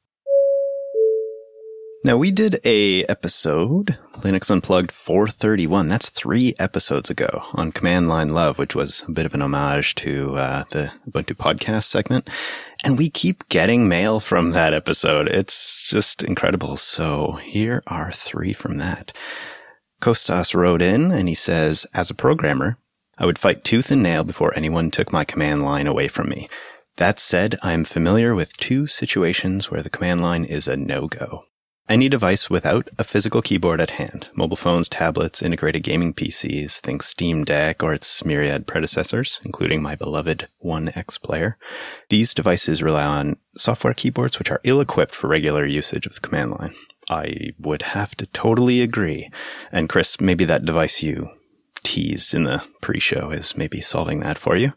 Now we did a episode, Linux Unplugged 431. That's three episodes ago on Command Line Love, which was a bit of an homage to uh, the Ubuntu podcast segment. And we keep getting mail from that episode. It's just incredible. So here are three from that. Kostas wrote in and he says, as a programmer, I would fight tooth and nail before anyone took my command line away from me. That said, I am familiar with two situations where the command line is a no-go. Any device without a physical keyboard at hand, mobile phones, tablets, integrated gaming PCs, think Steam Deck or its myriad predecessors, including my beloved One X player. These devices rely on software keyboards which are ill-equipped for regular usage of the command line. I would have to totally agree. And Chris, maybe that device you teased in the pre-show is maybe solving that for you.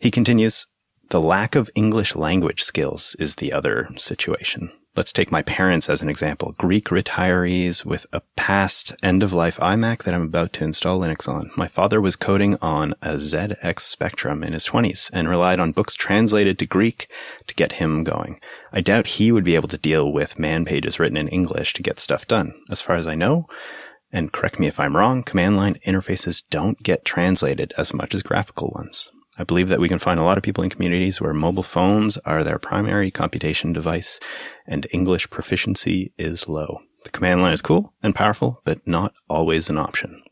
He continues, the lack of English language skills is the other situation. Let's take my parents as an example. Greek retirees with a past end of life iMac that I'm about to install Linux on. My father was coding on a ZX Spectrum in his 20s and relied on books translated to Greek to get him going. I doubt he would be able to deal with man pages written in English to get stuff done. As far as I know, And correct me if I'm wrong, command line interfaces don't get translated as much as graphical ones. I believe that we can find a lot of people in communities where mobile phones are their primary computation device and English proficiency is low. The command line is cool and powerful, but not always an option.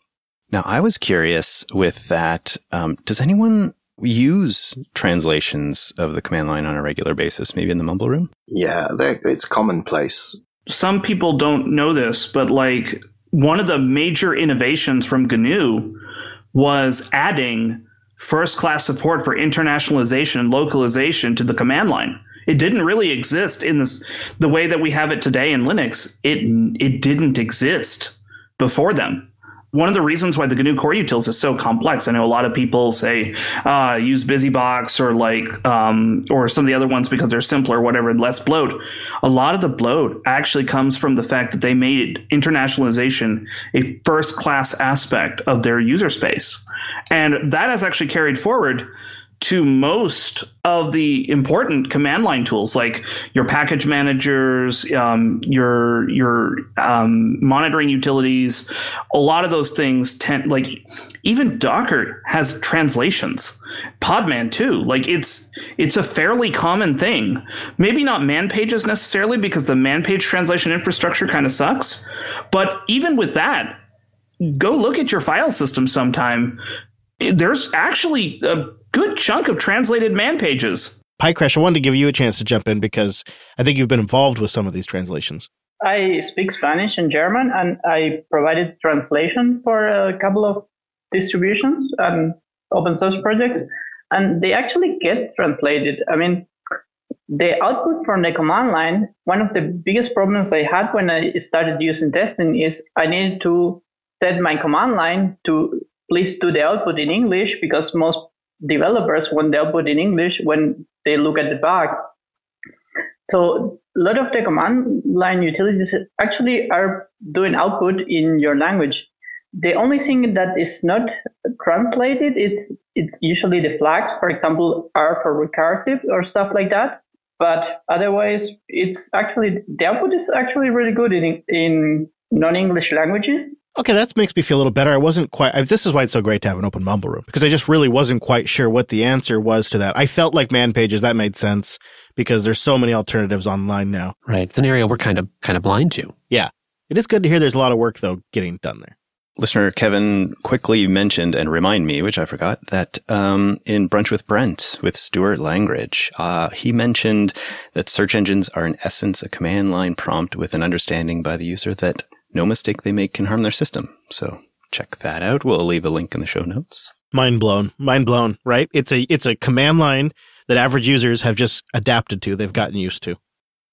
Now, I was curious with that. Um, does anyone use translations of the command line on a regular basis, maybe in the mumble room? Yeah, it's commonplace. Some people don't know this, but like one of the major innovations from GNU was adding first class support for internationalization and localization to the command line. It didn't really exist in this the way that we have it today in Linux. It it didn't exist before them one of the reasons why the GNU core utils is so complex. I know a lot of people say uh, use BusyBox or like um, or some of the other ones because they're simpler, whatever, less bloat. A lot of the bloat actually comes from the fact that they made internationalization a first class aspect of their user space, and that has actually carried forward to most of the important command line tools like your package managers, um, your your um, monitoring utilities. A lot of those things tend like even Docker has translations. Podman too. Like it's it's a fairly common thing. Maybe not man pages necessarily because the man page translation infrastructure kind of sucks. But even with that, go look at your file system sometime. There's actually a good chunk of translated man pages. Crash, I wanted to give you a chance to jump in because I think you've been involved with some of these translations. I speak Spanish and German, and I provided translation for a couple of distributions and open source projects, and they actually get translated. I mean, the output from the command line, one of the biggest problems I had when I started using testing is I needed to set my command line to please do the output in English because most developers when they output in English when they look at the bug. So a lot of the command line utilities actually are doing output in your language. The only thing that is not translated, it's it's usually the flags, for example, R for recursive or stuff like that. But otherwise, it's actually the output is actually really good in in non-English languages. Okay, that makes me feel a little better. I wasn't quite. I, this is why it's so great to have an open mumble room because I just really wasn't quite sure what the answer was to that. I felt like man pages that made sense because there's so many alternatives online now. Right, it's an area we're kind of kind of blind to. Yeah, it is good to hear. There's a lot of work though getting done there. Listener Kevin quickly mentioned and remind me, which I forgot, that um, in Brunch with Brent with Stuart Langridge, uh, he mentioned that search engines are in essence a command line prompt with an understanding by the user that no mistake they make can harm their system. So check that out. We'll leave a link in the show notes. Mind blown. Mind blown, right? It's a it's a command line that average users have just adapted to. They've gotten used to.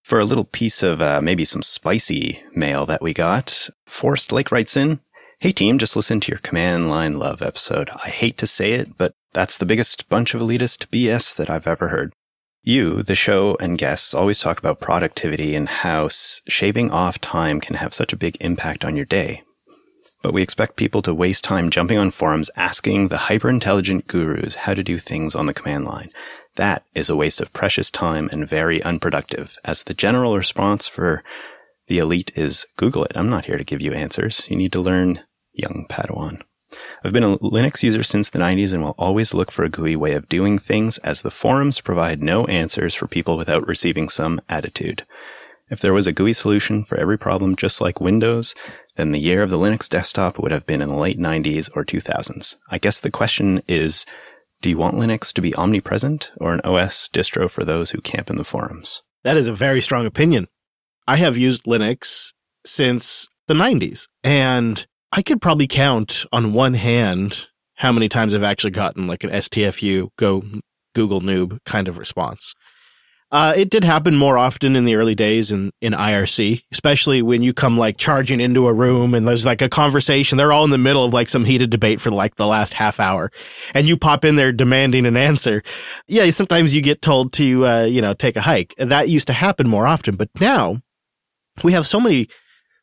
For a little piece of uh, maybe some spicy mail that we got, Forrest Lake writes in, Hey team, just listen to your command line love episode. I hate to say it, but that's the biggest bunch of elitist BS that I've ever heard. You, the show and guests always talk about productivity and how shaving off time can have such a big impact on your day. But we expect people to waste time jumping on forums asking the hyper intelligent gurus how to do things on the command line. That is a waste of precious time and very unproductive, as the general response for the elite is Google it. I'm not here to give you answers. You need to learn young Padawan. I've been a Linux user since the 90s and will always look for a GUI way of doing things as the forums provide no answers for people without receiving some attitude. If there was a GUI solution for every problem just like Windows, then the year of the Linux desktop would have been in the late 90s or 2000s. I guess the question is, do you want Linux to be omnipresent or an OS distro for those who camp in the forums? That is a very strong opinion. I have used Linux since the 90s and I could probably count on one hand how many times I've actually gotten like an STFU go Google noob kind of response. Uh, it did happen more often in the early days in, in IRC, especially when you come like charging into a room and there's like a conversation. They're all in the middle of like some heated debate for like the last half hour and you pop in there demanding an answer. Yeah, sometimes you get told to, uh, you know, take a hike. That used to happen more often, but now we have so many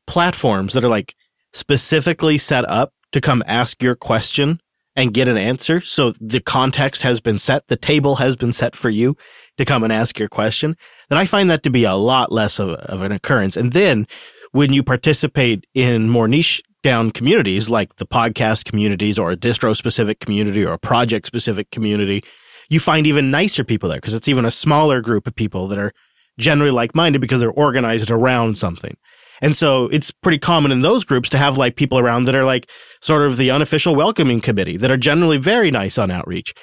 platforms that are like specifically set up to come ask your question and get an answer. So the context has been set. The table has been set for you to come and ask your question. Then I find that to be a lot less of, of an occurrence. And then when you participate in more niche down communities like the podcast communities or a distro specific community or a project specific community, you find even nicer people there because it's even a smaller group of people that are generally like minded because they're organized around something. And so it's pretty common in those groups to have like people around that are like sort of the unofficial welcoming committee that are generally very nice on outreach.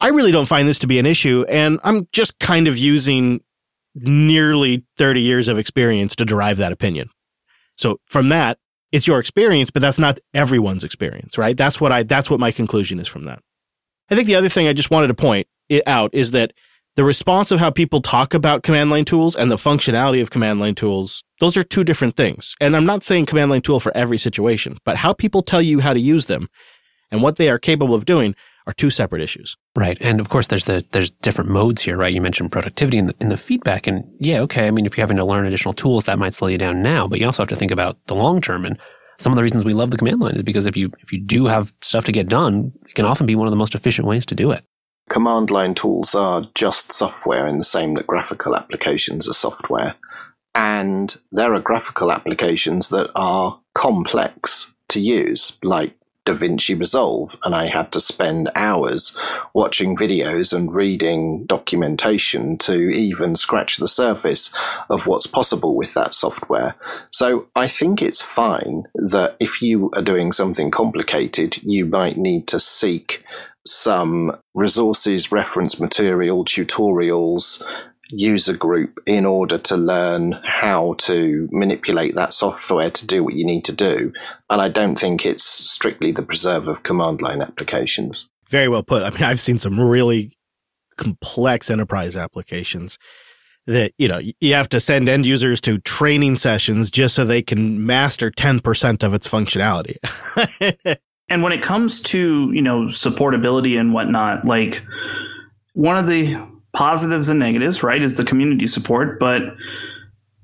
I really don't find this to be an issue. And I'm just kind of using nearly 30 years of experience to derive that opinion. So from that, it's your experience, but that's not everyone's experience, right? That's what I, that's what my conclusion is from that. I think the other thing I just wanted to point out is that the response of how people talk about command line tools and the functionality of command line tools, those are two different things. And I'm not saying command line tool for every situation, but how people tell you how to use them and what they are capable of doing are two separate issues. Right. And of course there's the there's different modes here, right? You mentioned productivity in the, the feedback and yeah, okay. I mean, if you're having to learn additional tools, that might slow you down now, but you also have to think about the long term and some of the reasons we love the command line is because if you if you do have stuff to get done, it can often be one of the most efficient ways to do it. Command line tools are just software in the same that graphical applications are software. And there are graphical applications that are complex to use, like DaVinci Resolve, and I had to spend hours watching videos and reading documentation to even scratch the surface of what's possible with that software. So I think it's fine that if you are doing something complicated, you might need to seek some resources, reference material, tutorials, user group in order to learn how to manipulate that software to do what you need to do. And I don't think it's strictly the preserve of command line applications. Very well put. I mean, I've seen some really complex enterprise applications that, you know, you have to send end users to training sessions just so they can master 10% of its functionality. and when it comes to, you know, supportability and whatnot, like one of the positives and negatives, right, is the community support, but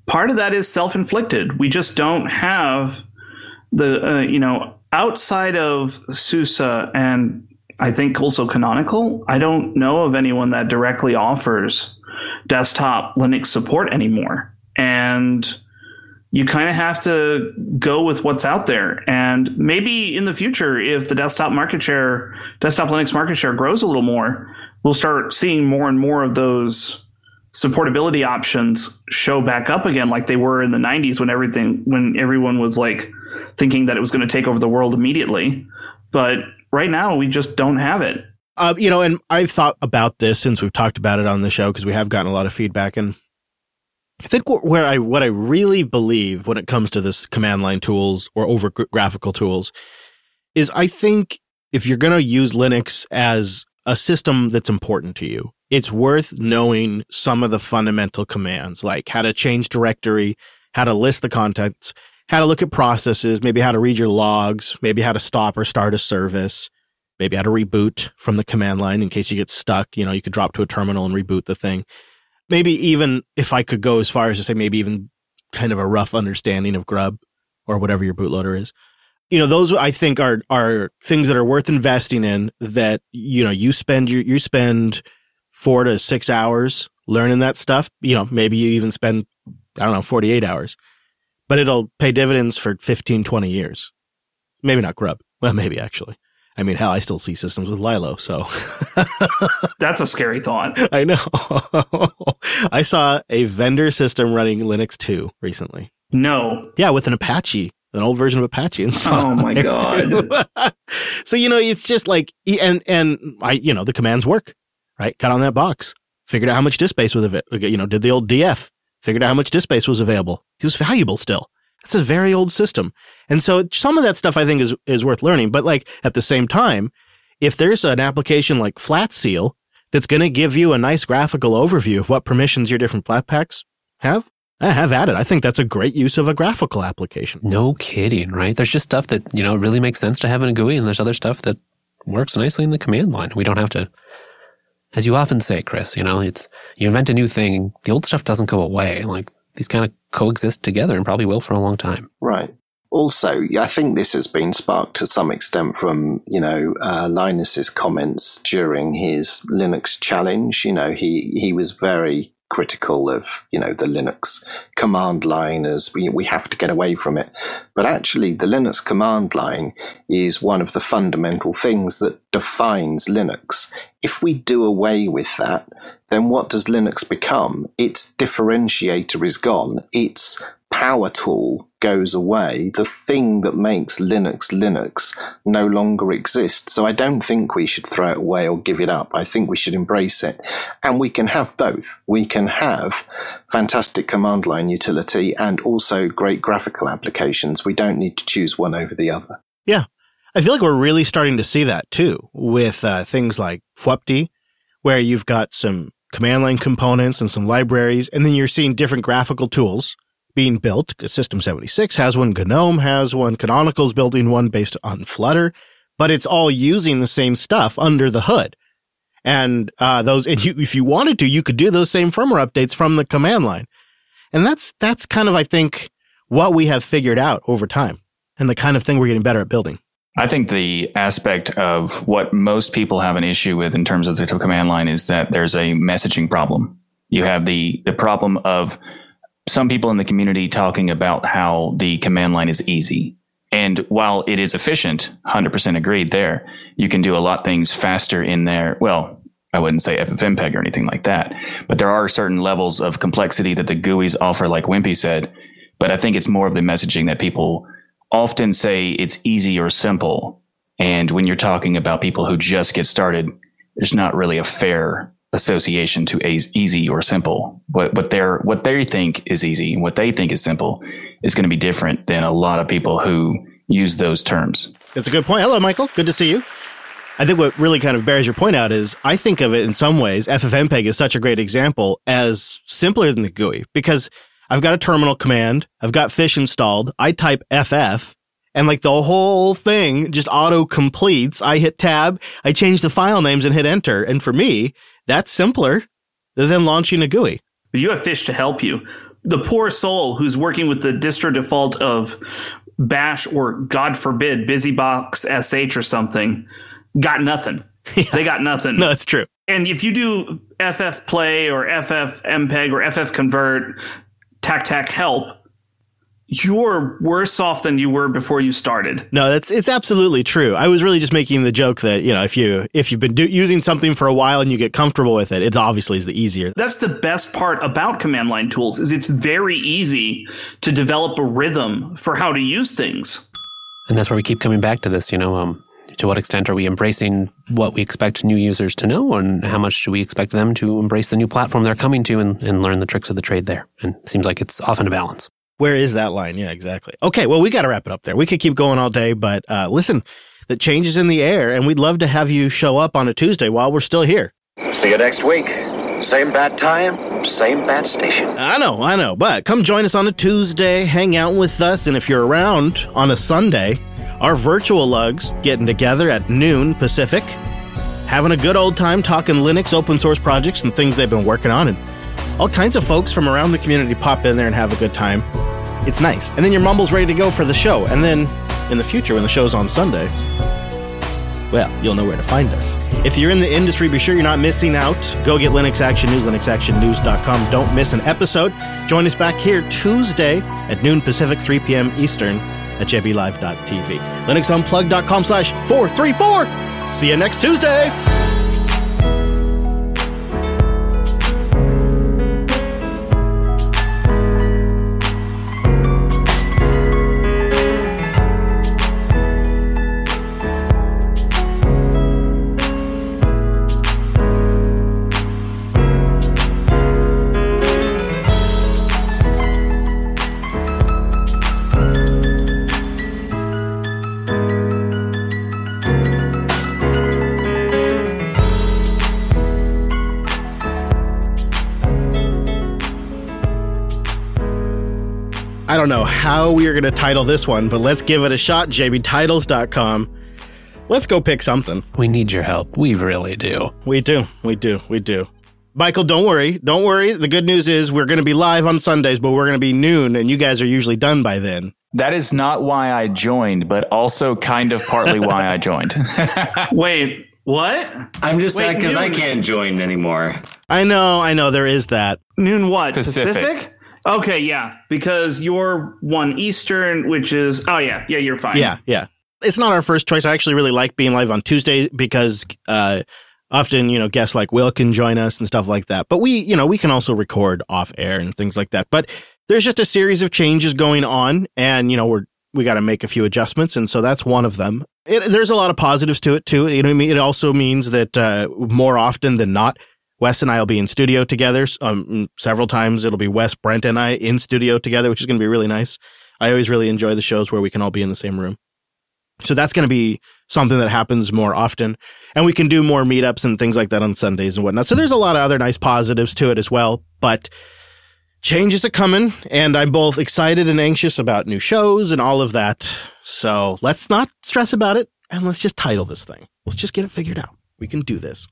part of that is self-inflicted. We just don't have the uh, you know outside of SUSE and I think also Canonical. I don't know of anyone that directly offers desktop Linux support anymore, and you kind of have to go with what's out there. And maybe in the future, if the desktop market share, desktop Linux market share grows a little more, we'll start seeing more and more of those supportability options show back up again like they were in the 90s when everything when everyone was like thinking that it was going to take over the world immediately but right now we just don't have it uh, you know and i've thought about this since we've talked about it on the show because we have gotten a lot of feedback and i think where i what i really believe when it comes to this command line tools or over graphical tools is i think if you're going to use linux as a system that's important to you, it's worth knowing some of the fundamental commands, like how to change directory, how to list the contents, how to look at processes, maybe how to read your logs, maybe how to stop or start a service, maybe how to reboot from the command line in case you get stuck. You know, you could drop to a terminal and reboot the thing. Maybe even if I could go as far as to say maybe even kind of a rough understanding of grub or whatever your bootloader is. You know those i think are are things that are worth investing in that you know you spend your you spend four to six hours learning that stuff. You know maybe you even spend i don't know 48 hours but it'll pay dividends for 15 20 years. Maybe not grub. Well maybe actually i mean hell i still see systems with lilo so that's a scary thought i know i saw a vendor system running linux 2 recently no yeah with an apache an old version of Apache. Oh my god! so you know, it's just like and and I you know the commands work, right? Cut on that box, figured out how much disk space was available. You know, did the old df, figured out how much disk space was available. It was valuable still. It's a very old system, and so some of that stuff I think is is worth learning. But like at the same time, if there's an application like Flatseal that's going to give you a nice graphical overview of what permissions your different Flatpaks have, I have at it. I think that's a great use of a graphical application. No kidding, right? There's just stuff that, you know, really makes sense to have in a GUI and there's other stuff that works nicely in the command line. We don't have to, as you often say, Chris, you know, it's, you invent a new thing, the old stuff doesn't go away. Like these kind of coexist together and probably will for a long time. Right. Also, I think this has been sparked to some extent from, you know, uh, Linus's comments during his Linux challenge. You know, he, he was very critical of, you know, the Linux command line as we, we have to get away from it. But actually, the Linux command line is one of the fundamental things that defines Linux. If we do away with that, then what does Linux become? Its differentiator is gone. Its power tool goes away, the thing that makes Linux Linux no longer exists. So I don't think we should throw it away or give it up. I think we should embrace it. And we can have both. We can have fantastic command line utility and also great graphical applications. We don't need to choose one over the other. Yeah. I feel like we're really starting to see that too with uh, things like fwupd, where you've got some command line components and some libraries, and then you're seeing different graphical tools being built. System 76 has one, GNOME has one, Canonical's building one based on Flutter, but it's all using the same stuff under the hood. And uh, those, and you, if you wanted to, you could do those same firmware updates from the command line. And that's that's kind of, I think, what we have figured out over time, and the kind of thing we're getting better at building. I think the aspect of what most people have an issue with in terms of the command line is that there's a messaging problem. You have the the problem of some people in the community talking about how the command line is easy. And while it is efficient, 100% agreed there, you can do a lot of things faster in there. Well, I wouldn't say FFmpeg or anything like that, but there are certain levels of complexity that the GUIs offer, like Wimpy said. But I think it's more of the messaging that people often say it's easy or simple. And when you're talking about people who just get started, there's not really a fair association to easy or simple. What what they what they think is easy what they think is simple is going to be different than a lot of people who use those terms. That's a good point. Hello, Michael. Good to see you. I think what really kind of bears your point out is I think of it in some ways, FFmpeg is such a great example as simpler than the GUI because I've got a terminal command, I've got fish installed, I type FF, and like the whole thing just auto completes. I hit tab, I change the file names and hit enter. And for me, that's simpler than launching a GUI. But You have fish to help you. The poor soul who's working with the distro default of Bash or God forbid BusyBox SH or something got nothing. Yeah. They got nothing. no, it's true. And if you do FF play or FF MPEG or FF convert, tac tac help, you're worse off than you were before you started. No, that's it's absolutely true. I was really just making the joke that you know if you if you've been do, using something for a while and you get comfortable with it, it obviously is the easier. That's the best part about command line tools is it's very easy to develop a rhythm for how to use things. And that's where we keep coming back to this. You know, um, to what extent are we embracing what we expect new users to know, and how much do we expect them to embrace the new platform they're coming to and, and learn the tricks of the trade there? And it seems like it's often a balance. Where is that line? Yeah, exactly. Okay, well, we got to wrap it up there. We could keep going all day, but uh, listen, the change is in the air, and we'd love to have you show up on a Tuesday while we're still here. See you next week. Same bad time, same bad station. I know, I know, but come join us on a Tuesday, hang out with us, and if you're around on a Sunday, our virtual lugs getting together at noon Pacific, having a good old time talking Linux open source projects and things they've been working on, and all kinds of folks from around the community pop in there and have a good time. It's nice. And then your mumble's ready to go for the show. And then in the future, when the show's on Sunday, well, you'll know where to find us. If you're in the industry, be sure you're not missing out. Go get Linux Action News, linuxactionnews.com. Don't miss an episode. Join us back here Tuesday at noon Pacific, 3 p.m. Eastern at jblive.tv. linuxunplug.com slash 434. See you next Tuesday. Don't know how we are going to title this one, but let's give it a shot. JBTitles.com. Let's go pick something. We need your help. We really do. We do. We do. We do. Michael, don't worry. Don't worry. The good news is we're going to be live on Sundays, but we're going to be noon, and you guys are usually done by then. That is not why I joined, but also kind of partly why I joined. Wait, What? I'm just Wait, sad because I can't join anymore. I know, I know, there is that. Noon what? Pacific. Okay, yeah, because you're one Eastern, which is oh yeah, yeah, you're fine. Yeah, yeah. It's not our first choice. I actually really like being live on Tuesday because uh, often, you know, guests like Will can join us and stuff like that. But we, you know, we can also record off air and things like that. But there's just a series of changes going on, and you know, we're we got to make a few adjustments, and so that's one of them. It, there's a lot of positives to it too. You know, I mean, it also means that uh, more often than not, Wes and I will be in studio together. Um, several times it'll be Wes, Brent, and I in studio together, which is going to be really nice. I always really enjoy the shows where we can all be in the same room. So that's going to be something that happens more often. And we can do more meetups and things like that on Sundays and whatnot. So there's a lot of other nice positives to it as well. But changes are coming, and I'm both excited and anxious about new shows and all of that. So let's not stress about it and let's just title this thing. Let's just get it figured out. We can do this.